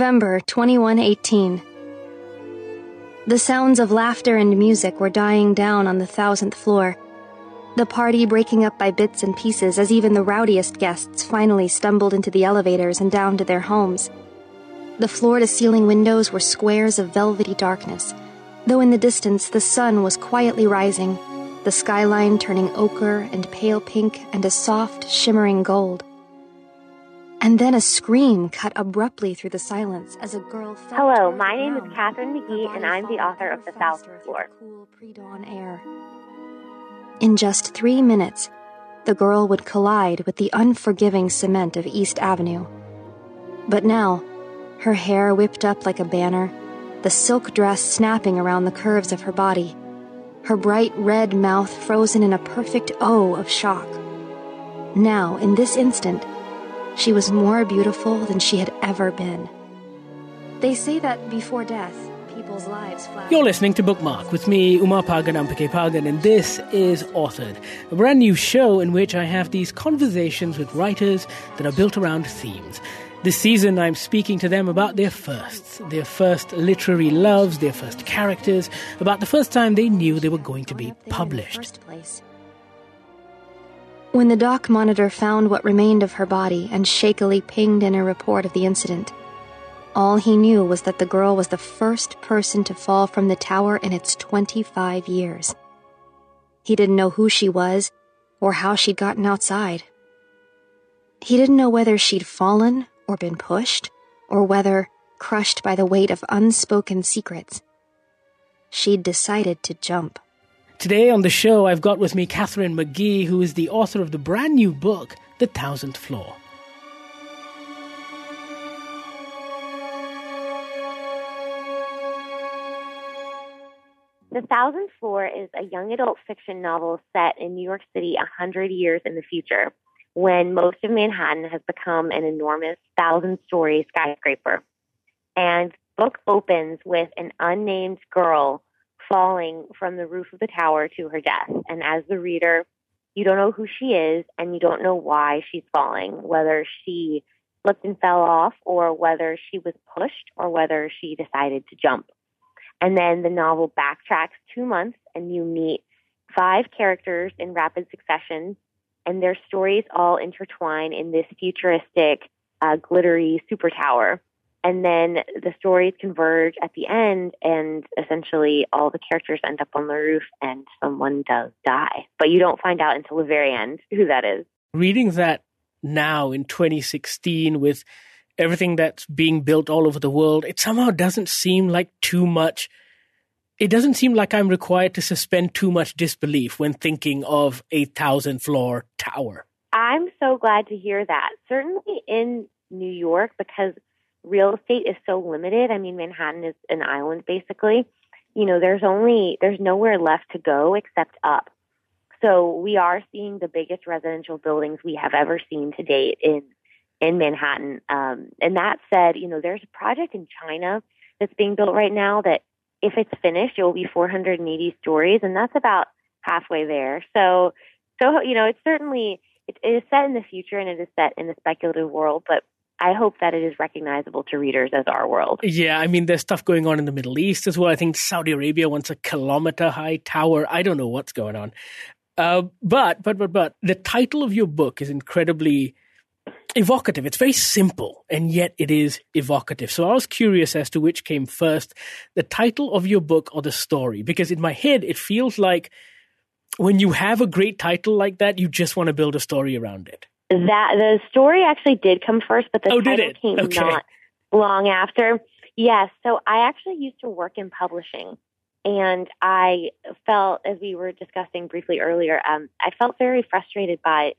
November 2118. The sounds of laughter and music were dying down on the thousandth floor. The party breaking up by bits and pieces as even the rowdiest guests finally stumbled into the elevators and down to their homes. The floor to ceiling windows were squares of velvety darkness, though in the distance the sun was quietly rising, the skyline turning ochre and pale pink and a soft, shimmering gold. And then a scream cut abruptly through the silence as a girl fell Hello, my name is Katharine McGee, and I'm the author of The Thousandth Floor. cool pre-dawn air. In just three minutes, the girl would collide with the unforgiving cement of East Avenue. But now, her hair whipped up like a banner, the silk dress snapping around the curves of her body, her bright red mouth frozen in a perfect O of shock. Now, in this instant, she was more beautiful than she had ever been. They say that before death, people's lives flash. You're listening to Bookmark with me, Umapagan Ampikaipakan, and this is Authored, a brand new show in which I have these conversations with writers that are built around themes. This season, I'm speaking to them about their firsts, their first literary loves, their first characters, about the first time they knew they were going to be What they in published. When the dock monitor found what remained of her body and shakily pinged in a report of the incident, all he knew was that the girl was the first person to fall from the tower in its 25 years. He didn't know who she was or how she'd gotten outside. He didn't know whether she'd fallen or been pushed, or whether, crushed by the weight of unspoken secrets, she'd decided to jump. Today on the show, I've got with me Katharine McGee, who is the author of the brand new book, The Thousandth Floor. The Thousandth Floor is a young adult fiction novel set in New York City a hundred years in the future, when most of Manhattan has become an enormous thousand-story skyscraper. And the book opens with an unnamed girl falling from the roof of the tower to her death. And as the reader, you don't know who she is, and you don't know why she's falling, whether she slipped and fell off, or whether she was pushed, or whether she decided to jump. And then the novel backtracks two months, and you meet five characters in rapid succession, and their stories all intertwine in this futuristic, uh, glittery super tower. And then the stories converge at the end, and essentially all the characters end up on the roof, and someone does die. But you don't find out until the very end who that is. reading that now in 2016 with everything that's being built all over the world, it somehow doesn't seem like too much. It doesn't seem like I'm required to suspend too much disbelief when thinking of a thousand floor tower. I'm so glad to hear that. Certainly in New York, because real estate is so limited. I mean, Manhattan is an island basically. You know, there's only there's nowhere left to go except up. So we are seeing the biggest residential buildings we have ever seen to date in in Manhattan. Um, and that said, you know, there's a project in China that's being built right now that if it's finished, it will be 480 stories, and that's about halfway there. So, so you know, it's certainly it, it is set in the future and it is set in the speculative world, but I hope that it is recognizable to readers as our world. Yeah, I mean, there's stuff going on in the Middle East as well. I think Saudi Arabia wants a kilometer high tower. I don't know what's going on. Uh, but, but, but, but, the title of your book is incredibly evocative. It's very simple, and yet it is evocative. So I was curious as to which came first, the title of your book or the story, because in my head, it feels like when you have a great title like that, you just want to build a story around it. That the story actually did come first, but the Oh, title it? came Okay. not long after. Yes, so I actually used to work in publishing, and I felt, as we were discussing briefly earlier, um, I felt very frustrated by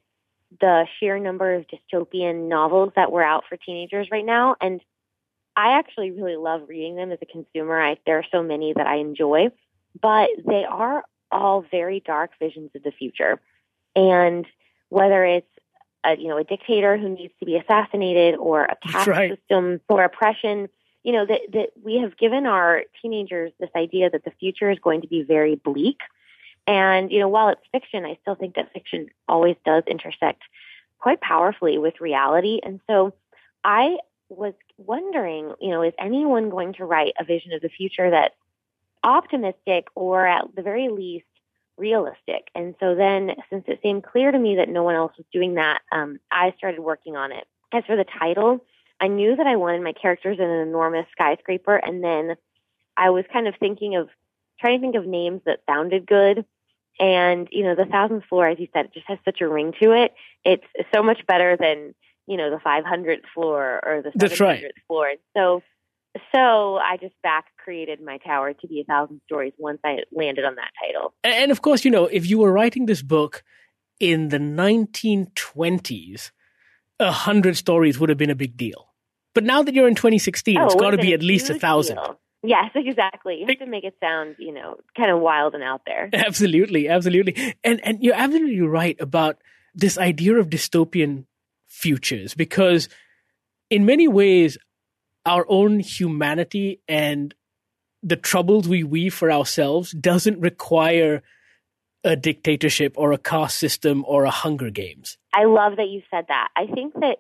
the sheer number of dystopian novels that were out for teenagers right now. And I actually really love reading them as a consumer. I, there are so many that I enjoy, but they are all very dark visions of the future. And whether it's a, you know, a dictator who needs to be assassinated or a caste right. system for oppression, you know, that, that we have given our teenagers this idea that the future is going to be very bleak. And, you know, while it's fiction, I still think that fiction always does intersect quite powerfully with reality. And so I was wondering, you know, is anyone going to write a vision of the future that's optimistic or at the very least realistic? And so then, since it seemed clear to me that no one else was doing that, um, I started working on it. As for the title, I knew that I wanted my characters in an enormous skyscraper, and then I was kind of thinking of trying to think of names that sounded good. And you know, the thousandth floor, as you said, it just has such a ring to it. It's so much better than you know the 500th floor or the 700th right. floor. And so, so I just back created my tower to be a thousand stories once I landed on that title. And of course, you know, if you were writing this book in the 1920s, a hundred stories would have been a big deal. But now that you're in 2016, oh, it's got to be at least a thousand. Deal. Yes, exactly. You have to make it sound, you know, kind of wild and out there. Absolutely, absolutely. And and you're absolutely right about this idea of dystopian futures because in many ways our own humanity and the troubles we weave for ourselves doesn't require a dictatorship or a caste system or a Hunger Games. I love that you said that. I think that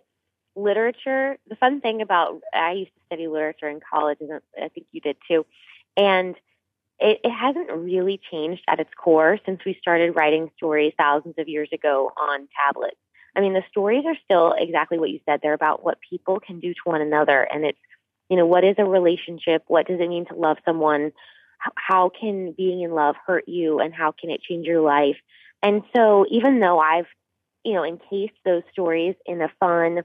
literature, the fun thing about, I used to study literature in college, and I think you did too. And it, it hasn't really changed at its core since we started writing stories thousands of years ago on tablets. I mean, the stories are still exactly what you said. They're about what people can do to one another. And it's, you know, what is a relationship? What does it mean to love someone? How can being in love hurt you? And how can it change your life? And so even though I've, you know, encased those stories in a fun,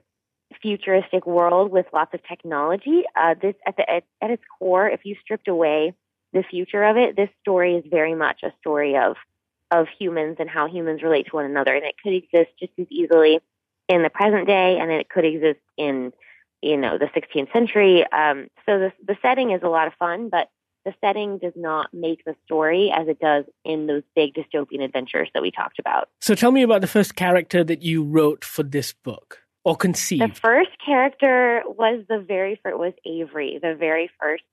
futuristic world with lots of technology. Uh, this at, the, at, at its core, if you stripped away the future of it, this story is very much a story of of humans and how humans relate to one another, and it could exist just as easily in the present day, and it could exist in you know the 16th century. Um, so the the setting is a lot of fun, but the setting does not make the story as it does in those big dystopian adventures that we talked about. So tell me about the first character that you wrote for this book or conceived? The first character was the very first was Avery, the very first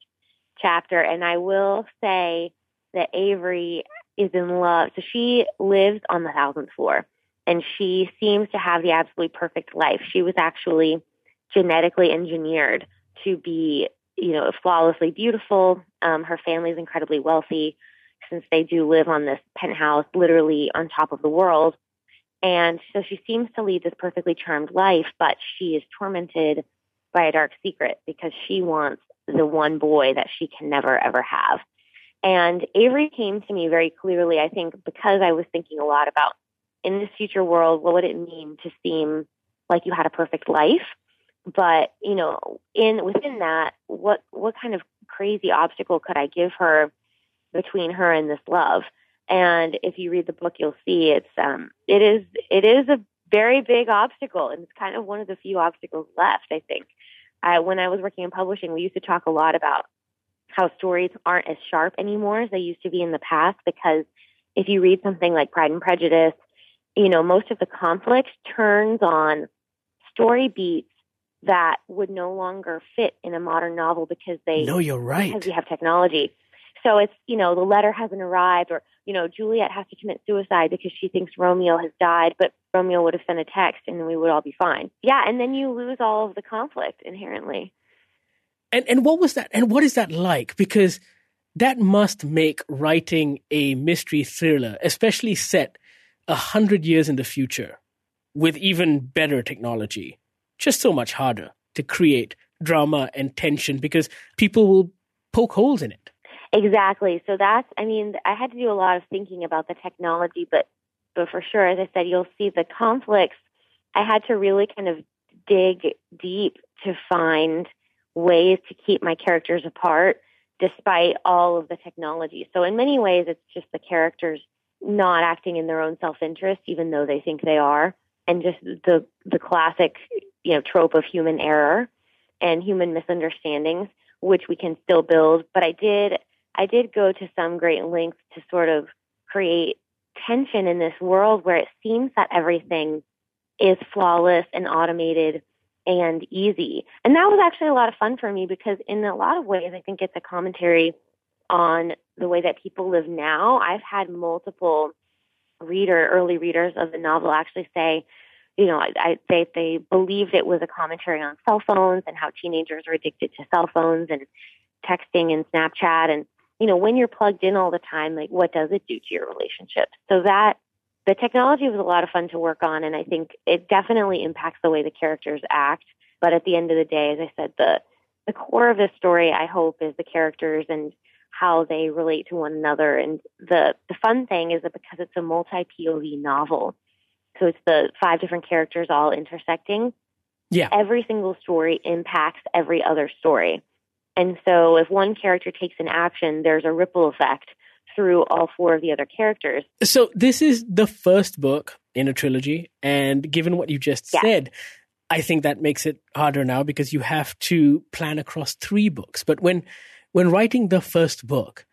chapter, and I will say that Avery is in love. So she lives on the thousandth floor, and she seems to have the absolutely perfect life. She was actually genetically engineered to be, you know, flawlessly beautiful. Um, her family is incredibly wealthy since they do live on this penthouse, literally on top of the world. And so she seems to lead this perfectly charmed life, but she is tormented by a dark secret because she wants the one boy that she can never ever have. And Avery came to me very clearly, I think, because I was thinking a lot about in this future world, what would it mean to seem like you had a perfect life? But, you know, in within that, what what kind of crazy obstacle could I give her between her and this love? And if you read the book, you'll see it's um, it is it is a very big obstacle, and it's kind of one of the few obstacles left. I think. I, when I was working in publishing, we used to talk a lot about how stories aren't as sharp anymore as they used to be in the past because if you read something like Pride and Prejudice, you know, most of the conflict turns on story beats that would no longer fit in a modern novel because they No, you're right. Because we have technology. So it's, you know, the letter hasn't arrived or you know, Juliet has to commit suicide because she thinks Romeo has died, but Romeo would have sent a text and we would all be fine. Yeah, and then you lose all of the conflict inherently. And and what was that? And what is that like? Because that must make writing a mystery thriller, especially set a hundred years in the future, with even better technology, just so much harder to create drama and tension because people will poke holes in it. Exactly. So that's, I mean, I had to do a lot of thinking about the technology, but, but for sure, as I said, you'll see the conflicts. I had to really kind of dig deep to find ways to keep my characters apart despite all of the technology. So in many ways, it's just the characters not acting in their own self-interest, even though they think they are. and just the the classic you know trope of human error and human misunderstandings, which we can still build. But I did I did go to some great lengths to sort of create tension in this world where it seems that everything is flawless and automated and easy. And that was actually a lot of fun for me because in a lot of ways I think it's a commentary on the way that people live now. I've had multiple reader, early readers of the novel actually say, you know, I, they they believed it was a commentary on cell phones and how teenagers are addicted to cell phones and texting and Snapchat and you know when you're plugged in all the time, like what does it do to your relationship? So that the technology was a lot of fun to work on, and I think it definitely impacts the way the characters act. But at the end of the day, as I said, the the core of this story, I hope, is the characters and how they relate to one another. And the the fun thing is that because it's a multi POV novel, so it's the five different characters all intersecting. Yeah. Every single story impacts every other story. And so if one character takes an action, there's a ripple effect through all four of the other characters. So this is the first book in a trilogy. And given what you just yeah. said, I think that makes it harder now because you have to plan across three books. But when when writing the first book,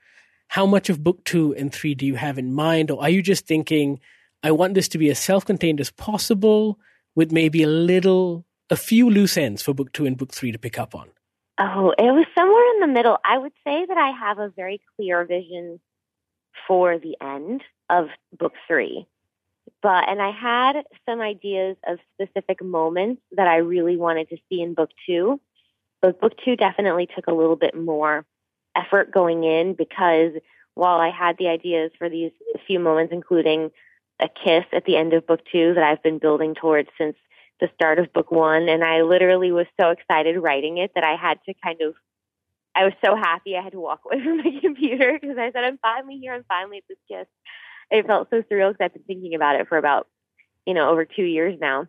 how much of book two and three do you have in mind? Or are you just thinking, I want this to be as self contained as possible with maybe a little, a few loose ends for book two and book three to pick up on? Oh, it was somewhere in the middle. I would say that I have a very clear vision for the end of book three. But, and I had some ideas of specific moments that I really wanted to see in book two. But book two definitely took a little bit more effort going in because while I had the ideas for these few moments, including a kiss at the end of book two that I've been building towards since the start of book one, and I literally was so excited writing it that I had to kind of, I was so happy I had to walk away from my computer because I said, I'm finally here, I'm finally at this kiss. It felt so surreal because I've been thinking about it for about, you know, over two years now.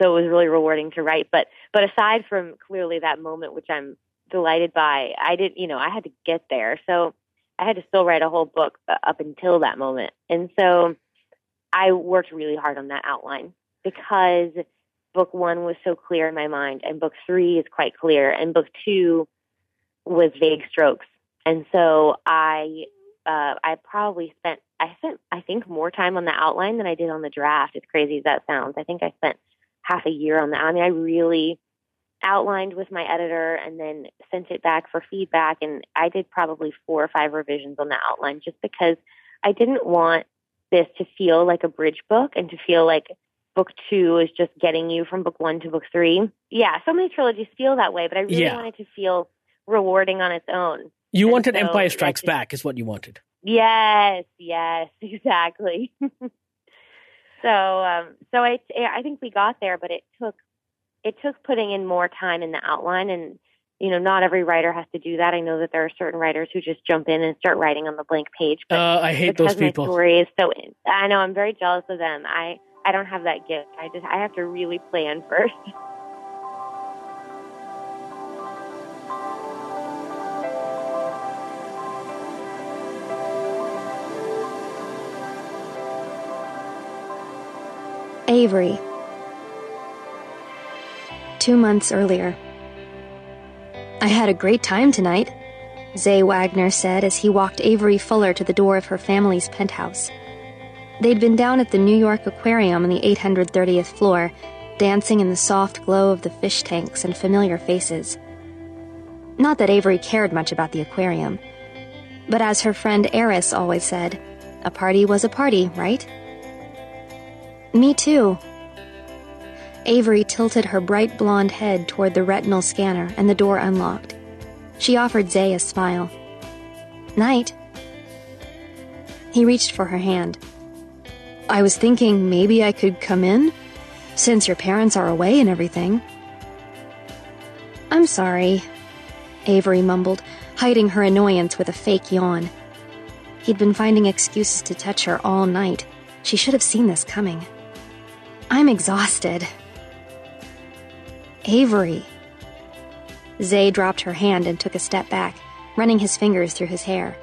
So it was really rewarding to write. But but aside from clearly that moment, which I'm delighted by. I didn't, you know, I had to get there. So I had to still write a whole book uh, up until that moment. And so I worked really hard on that outline because book one was so clear in my mind and book three is quite clear and book two was vague strokes. And so I, uh, I probably spent, I spent, I think more time on the outline than I did on the draft. As crazy as that sounds. I think I spent half a year on that. I mean, I really outlined with my editor and then sent it back for feedback. And I did probably four or five revisions on the outline just because I didn't want this to feel like a bridge book and to feel like book two is just getting you from book one to book three. Yeah, so many trilogies feel that way, but I really yeah. wanted to feel rewarding on its own. You and wanted so Empire Strikes just, Back, is what you wanted. Yes, yes, exactly. so, um, so I, I think we got there, but it took it took putting in more time in the outline and you know not every writer has to do that. I know that there are certain writers who just jump in and start writing on the blank page but uh, i hate those people my story. Is so i know i'm very jealous of them. I i don't have that gift. I just i have to really plan first. Avery. Two months earlier. I had a great time tonight, Zay Wagner said as he walked Avery Fuller to the door of her family's penthouse. They'd been down at the New York Aquarium on the 830th floor, dancing in the soft glow of the fish tanks and familiar faces. Not that Avery cared much about the aquarium, but as her friend Eris always said, a party was a party, right? Me too, Avery tilted her bright blonde head toward the retinal scanner and the door unlocked. She offered Zay a smile. Night. He reached for her hand. I was thinking maybe I could come in, since your parents are away and everything. I'm sorry, Avery mumbled, hiding her annoyance with a fake yawn. He'd been finding excuses to touch her all night. She should have seen this coming. I'm exhausted. Avery. Zay dropped her hand and took a step back, running his fingers through his hair.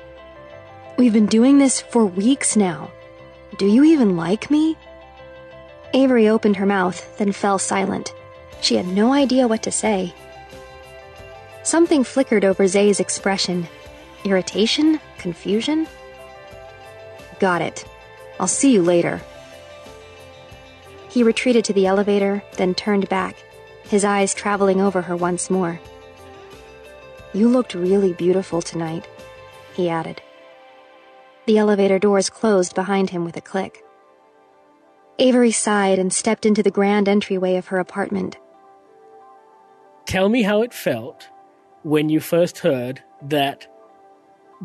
We've been doing this for weeks now. Do you even like me? Avery opened her mouth, then fell silent. She had no idea what to say. Something flickered over Zay's expression. Irritation? Confusion? Got it. I'll see you later. He retreated to the elevator, then turned back, his eyes traveling over her once more. You looked really beautiful tonight, he added. The elevator doors closed behind him with a click. Avery sighed and stepped into the grand entryway of her apartment. Tell me how it felt when you first heard that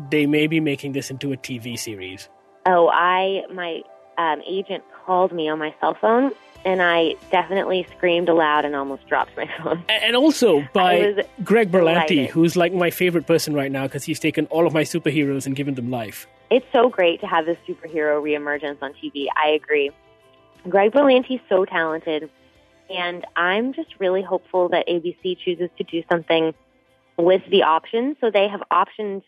they may be making this into a TV series. Oh, I, my um, agent called me on my cell phone, and I definitely screamed aloud and almost dropped my phone. And also by Greg Berlanti, delighted. who's like my favorite person right now because he's taken all of my superheroes and given them life. It's so great to have this superhero reemergence on TV. I agree. Greg Berlanti's so talented, and I'm just really hopeful that ABC chooses to do something with the options. So they have optioned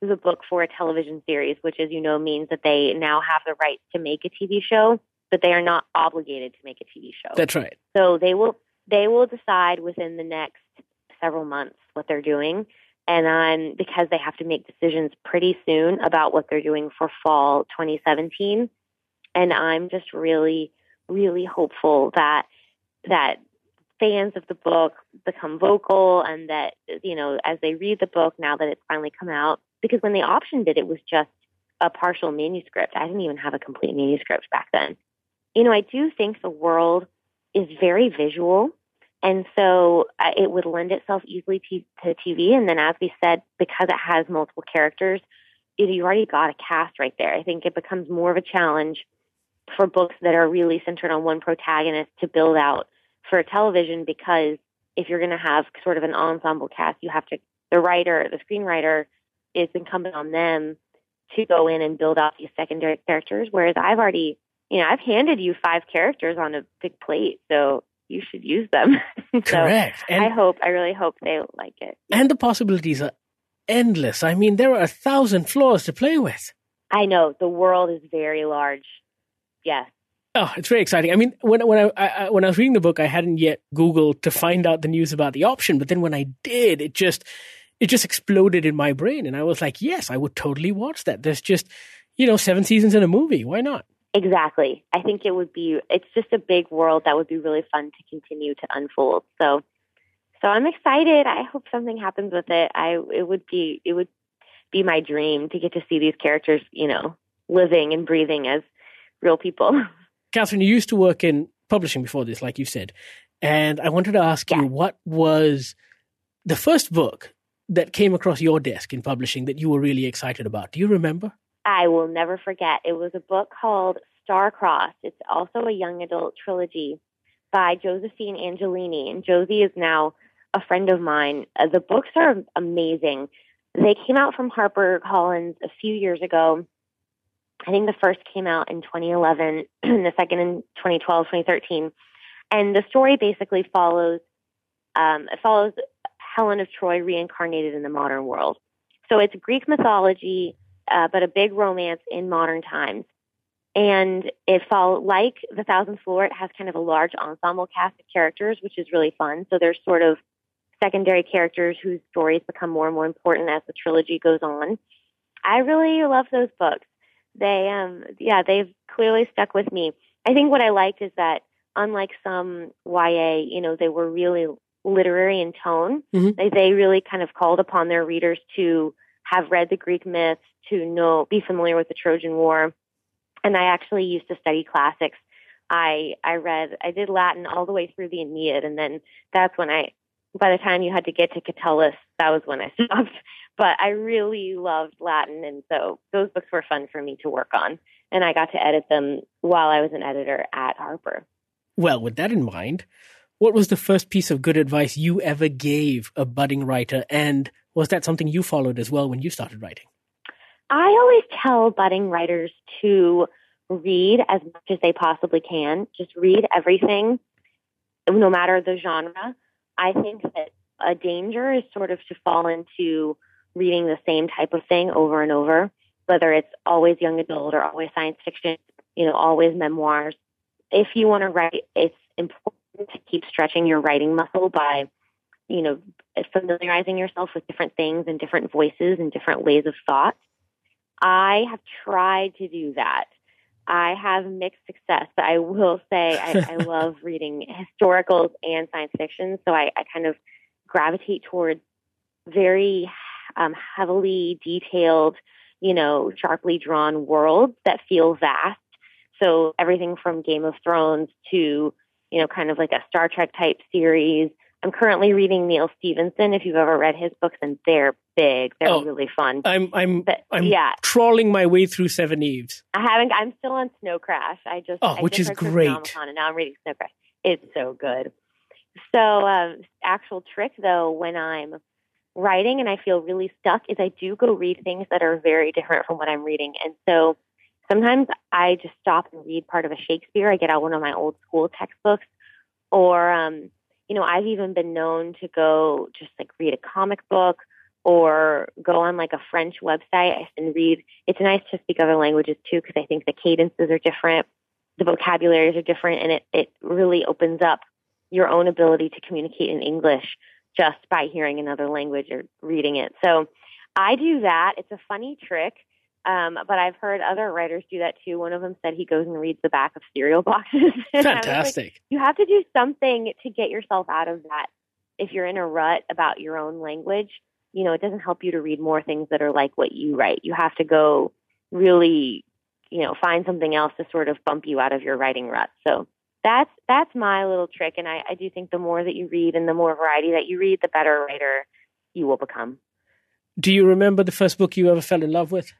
the book for a television series, which, as you know, means that they now have the rights to make a TV show, but they are not obligated to make a TV show. That's right. So they will they will decide within the next several months what they're doing, and um, because they have to make decisions pretty soon about what they're doing for fall 2017, and I'm just really really hopeful that that fans of the book become vocal and that you know as they read the book now that it's finally come out because when they optioned it, it was just a partial manuscript. I didn't even have a complete manuscript back then. You know, I do think the world is very visual. And so uh, it would lend itself easily to, TV. And then, as we said, because it has multiple characters, you, already got a cast right there. I think it becomes more of a challenge for books that are really centered on one protagonist to build out for television because if you're going to have sort of an ensemble cast, you have to, the writer, the screenwriter, it's incumbent on them to go in and build out these secondary characters. Whereas I've already, you know, I've handed you five characters on a big plate, so you should use them. Correct. so I hope, I really hope they like it. And the possibilities are endless. I mean, there are a thousand floors to play with. I know the world is very large. Yes. Oh, it's very exciting. I mean, when when I, I, when I was reading the book, I hadn't yet Googled to find out the news about the option, but then when I did, it just it just exploded in my brain. And I was like, yes, I would totally watch that. There's just, you know, seven seasons in a movie. Why not? Exactly. I think it would be, it's just a big world that would be really fun to continue to unfold. So, so I'm excited. I hope something happens with it. I, it would be, it would be my dream to get to see these characters, you know, living and breathing as real people. Katharine, you used to work in publishing before this, like you said. And I wanted to ask yeah. you what was the first book that came across your desk in publishing that you were really excited about? Do you remember? I will never forget. It was a book called Star-Crossed. It's also a young adult trilogy by Josephine Angelini. And Josie is now a friend of mine. Uh, the books are amazing. They came out from HarperCollins a few years ago. I think the first came out in 2011, and the second in 2012, 2013. And the story basically follows um, it follows Helen of Troy reincarnated in the modern world. So it's Greek mythology, uh, but a big romance in modern times. And it follow like the Thousandth Floor, it has kind of a large ensemble cast of characters, which is really fun. So there's sort of secondary characters whose stories become more and more important as the trilogy goes on. I really love those books. They, um, yeah, they've clearly stuck with me. I think what I liked is that unlike some YA, you know, they were really literary in tone. Mm-hmm. They, they really kind of called upon their readers to have read the Greek myths, to know, be familiar with the Trojan War. And I actually used to study classics. I I read I did Latin all the way through the Aeneid, and then that's when I. By the time you had to get to Catullus, that was when I stopped. But I really loved Latin, and so those books were fun for me to work on, and I got to edit them while I was an editor at Harper. Well, with that in mind, what was the first piece of good advice you ever gave a budding writer? And was that something you followed as well when you started writing? I always tell budding writers to read as much as they possibly can. Just read everything, no matter the genre. I think that a danger is sort of to fall into reading the same type of thing over and over, whether it's always young adult or always science fiction, you know, always memoirs. if you want to write, it's important to keep stretching your writing muscle by, you know, familiarizing yourself with different things and different voices and different ways of thought. I have tried to do that. I have mixed success, but I will say I, I love reading historicals and science fiction. So I, I kind of gravitate towards very um, heavily detailed, you know, sharply drawn worlds that feel vast. So everything from Game of Thrones to, you know, kind of like a Star Trek type series. I'm currently reading Neal Stephenson. If you've ever read his books, and they're big, they're oh, really fun. I'm I'm but, I'm yeah. trawling my way through Seveneves. I haven't. I'm still on Snow Crash. I just oh, I which just is great. And now I'm reading Snow Crash. It's so good. So, um, actual trick though, when I'm writing and I feel really stuck, is I do go read things that are very different from what I'm reading. And so sometimes I just stop and read part of a Shakespeare. I get out one of my old school textbooks, or um, you know, I've even been known to go just like read a comic book or go on like a French website and read. It's nice to speak other languages too because I think the cadences are different, the vocabularies are different, and it it really opens up your own ability to communicate in English just by hearing another language or reading it. So I do that. It's a funny trick. Um, but I've heard other writers do that too. One of them said he goes and reads the back of cereal boxes. Fantastic. Like, you have to do something to get yourself out of that. If you're in a rut about your own language, you know, it doesn't help you to read more things that are like what you write. You have to go really, you know, find something else to sort of bump you out of your writing rut. So that's that's my little trick and I, I do think the more that you read and the more variety that you read the better writer you will become do you remember the first book you ever fell in love with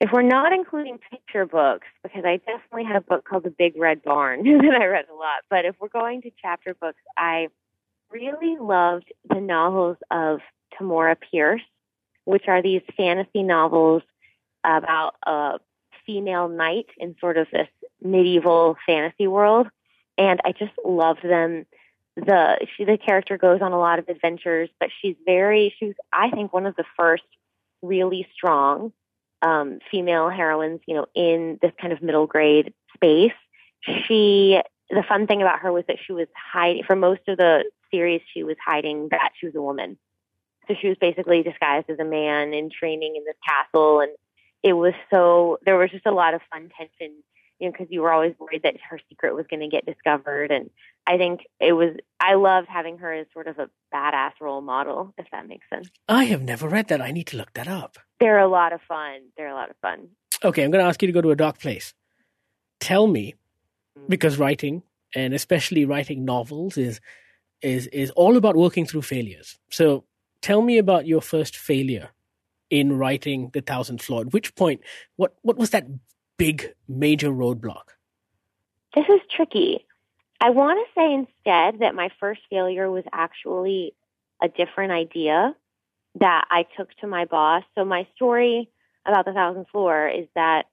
if we're not including picture books because i definitely had a book called the big red barn that i read a lot but if we're going to chapter books i really loved the novels of tamora pierce which are these fantasy novels about a female knight in sort of this medieval fantasy world, and I just loved them. The she the character goes on a lot of adventures, but she's very she's I think one of the first really strong um, female heroines, you know, in this kind of middle grade space. She the fun thing about her was that she was hiding for most of the series. She was hiding that she was a woman, so she was basically disguised as a man in training in this castle, and it was so there was just a lot of fun tension you know, because you were always worried that her secret was going to get discovered. And I think it was, I loved having her as sort of a badass role model, if that makes sense. I have never read that. I need to look that up. They're a lot of fun. They're a lot of fun. Okay, I'm going to ask you to go to a dark place. Tell me, mm-hmm. because writing, and especially writing novels, is is is all about working through failures. So tell me about your first failure in writing The Thousandth Floor. At which point, what what was that big major roadblock? This is tricky. I want to say instead that my first failure was actually a different idea that I took to my boss. So my story about the thousandth floor is that,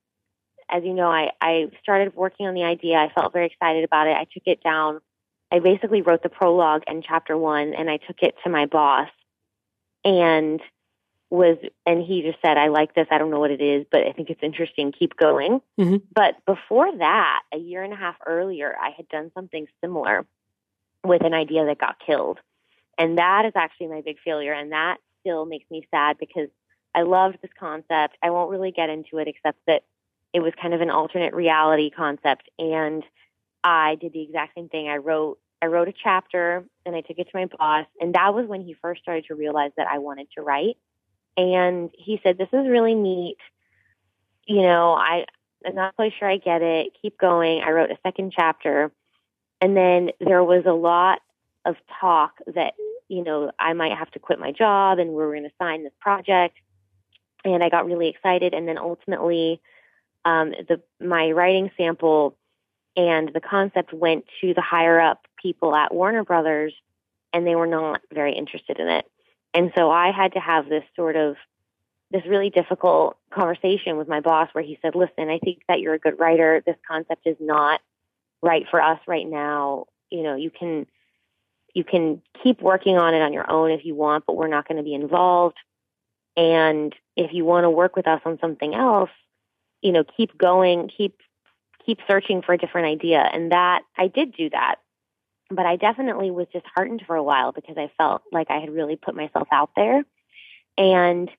as you know, I, I started working on the idea. I felt very excited about it. I took it down. I basically wrote the prologue and chapter one, and I took it to my boss. And was, and he just said, I like this. I don't know what it is, but I think it's interesting. Keep going. Mm-hmm. But before that, a year and a half earlier, I had done something similar with an idea that got killed. And that is actually my big failure. And that still makes me sad because I loved this concept. I won't really get into it except that it was kind of an alternate reality concept. And I did the exact same thing. I wrote I wrote a chapter and I took it to my boss. And that was when he first started to realize that I wanted to write. And he said, This is really neat. You know, I, I'm not quite sure I get it. Keep going. I wrote a second chapter. And then there was a lot of talk that, you know, I might have to quit my job and we we're going to sign this project. And I got really excited. And then ultimately, um, the my writing sample and the concept went to the higher up people at Warner Brothers, and they were not very interested in it. And so I had to have this sort of this really difficult conversation with my boss where he said, "Listen, I think that you're a good writer. This concept is not right for us right now. You know, you can you can keep working on it on your own if you want, but we're not going to be involved. And if you want to work with us on something else, you know, keep going, keep keep searching for a different idea. And that I did do that. But I definitely was disheartened for a while because I felt like I had really put myself out there. And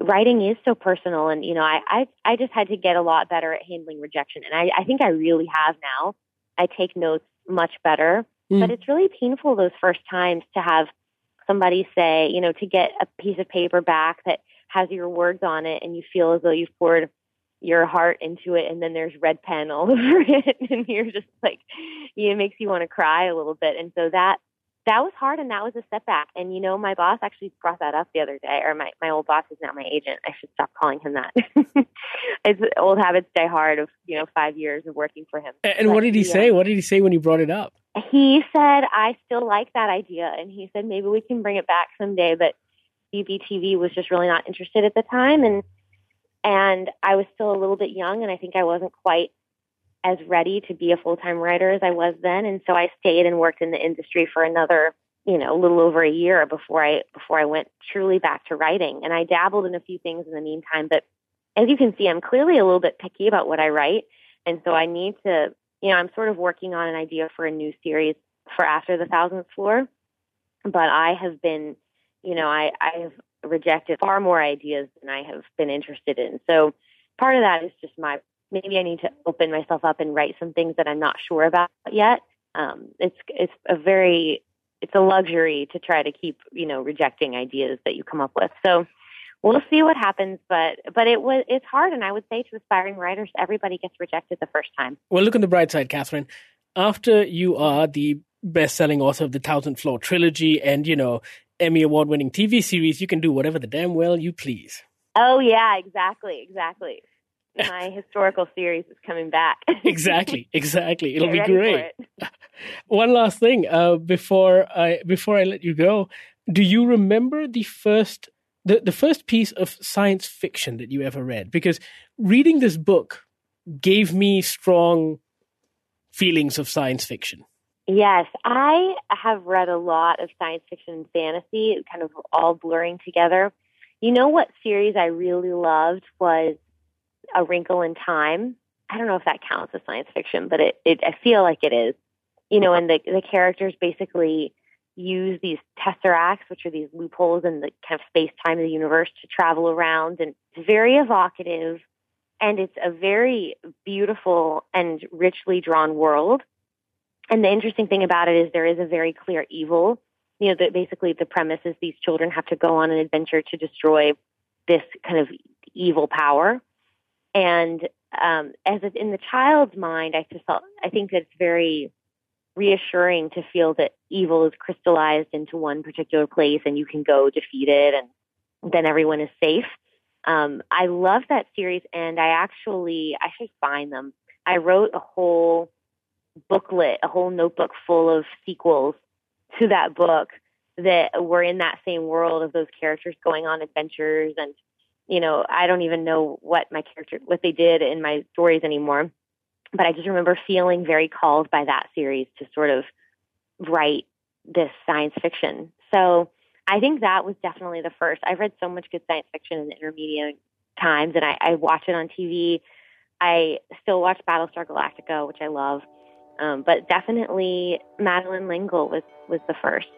writing is so personal and you know I, I i just had to get a lot better at handling rejection and i i think i really have now i take notes much better mm. but it's really painful those first times to have somebody say you know to get a piece of paper back that has your words on it and you feel as though you've poured your heart into it and then there's red pen all over it and you're just like it makes you want to cry a little bit and so that that was hard and that was a setback. And you know, my boss actually brought that up the other day, or my, my old boss is now my agent. I should stop calling him that. it's old habits die hard of, you know, five years of working for him. And but, what did he yeah. say? Um, what did he say when you brought it up? He said, I still like that idea. And he said, maybe we can bring it back someday. But WBTV was just really not interested at the time. And, and I was still a little bit young and I think I wasn't quite as ready to be a full time writer as I was then, and so I stayed and worked in the industry for another, you know, a little over a year before I before I went truly back to writing. And I dabbled in a few things in the meantime, but as you can see, I'm clearly a little bit picky about what I write, and so I need to, you know, I'm sort of working on an idea for a new series for after the thousandth floor, but I have been, you know, I I have rejected far more ideas than I have been interested in. So part of that is just my maybe I need to open myself up and write some things that I'm not sure about yet. Um, it's it's a very it's a luxury to try to keep you know rejecting ideas that you come up with. So we'll see what happens, but but it was it's hard, and I would say to aspiring writers, everybody gets rejected the first time. Well, look on the bright side, Katharine. After you are the best-selling author of the Thousand Floor trilogy, and you know Emmy award-winning TV series, you can do whatever the damn well you please. Oh yeah, exactly, exactly my historical series is coming back. exactly, exactly. It'll Get be great. It. One last thing uh, before I before I let you go, do you remember the first the, the first piece of science fiction that you ever read? Because reading this book gave me strong feelings of science fiction. Yes, I have read a lot of science fiction and fantasy, kind of all blurring together. You know what series I really loved was a Wrinkle in Time. I don't know if that counts as science fiction, but it, it I feel like it is. You know, and the the characters basically use these tesseracts, which are these loopholes in the kind of space time of the universe, to travel around, and it's very evocative, and it's a very beautiful and richly drawn world. And the interesting thing about it is there is a very clear evil. You know, that basically the premise is these children have to go on an adventure to destroy this kind of evil power. And um, as in the child's mind, I just felt I think that it's very reassuring to feel that evil is crystallized into one particular place, and you can go defeat it, and then everyone is safe. Um, I love that series, and I actually I should find them. I wrote a whole booklet, a whole notebook full of sequels to that book that were in that same world of those characters going on adventures and you know, I don't even know what my character, what they did in my stories anymore. But I just remember feeling very called by that series to sort of write this science fiction. So I think that was definitely the first. I've read so much good science fiction in the intermediate times, and I, I watch it on TV. I still watch Battlestar Galactica, which I love. Um, but definitely Madeleine L'Engle was was the first.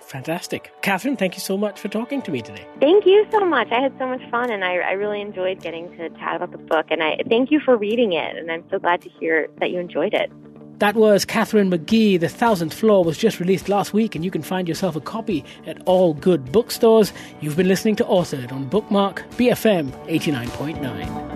Fantastic. Katharine, thank you so much for talking to me today. Thank you so much. I had so much fun and I, I really enjoyed getting to chat about the book. And I thank you for reading it. And I'm so glad to hear that you enjoyed it. That was Katharine McGee. The Thousandth Floor was just released last week, and you can find yourself a copy at all good bookstores. You've been listening to Authored on Bookmark BFM 89.9.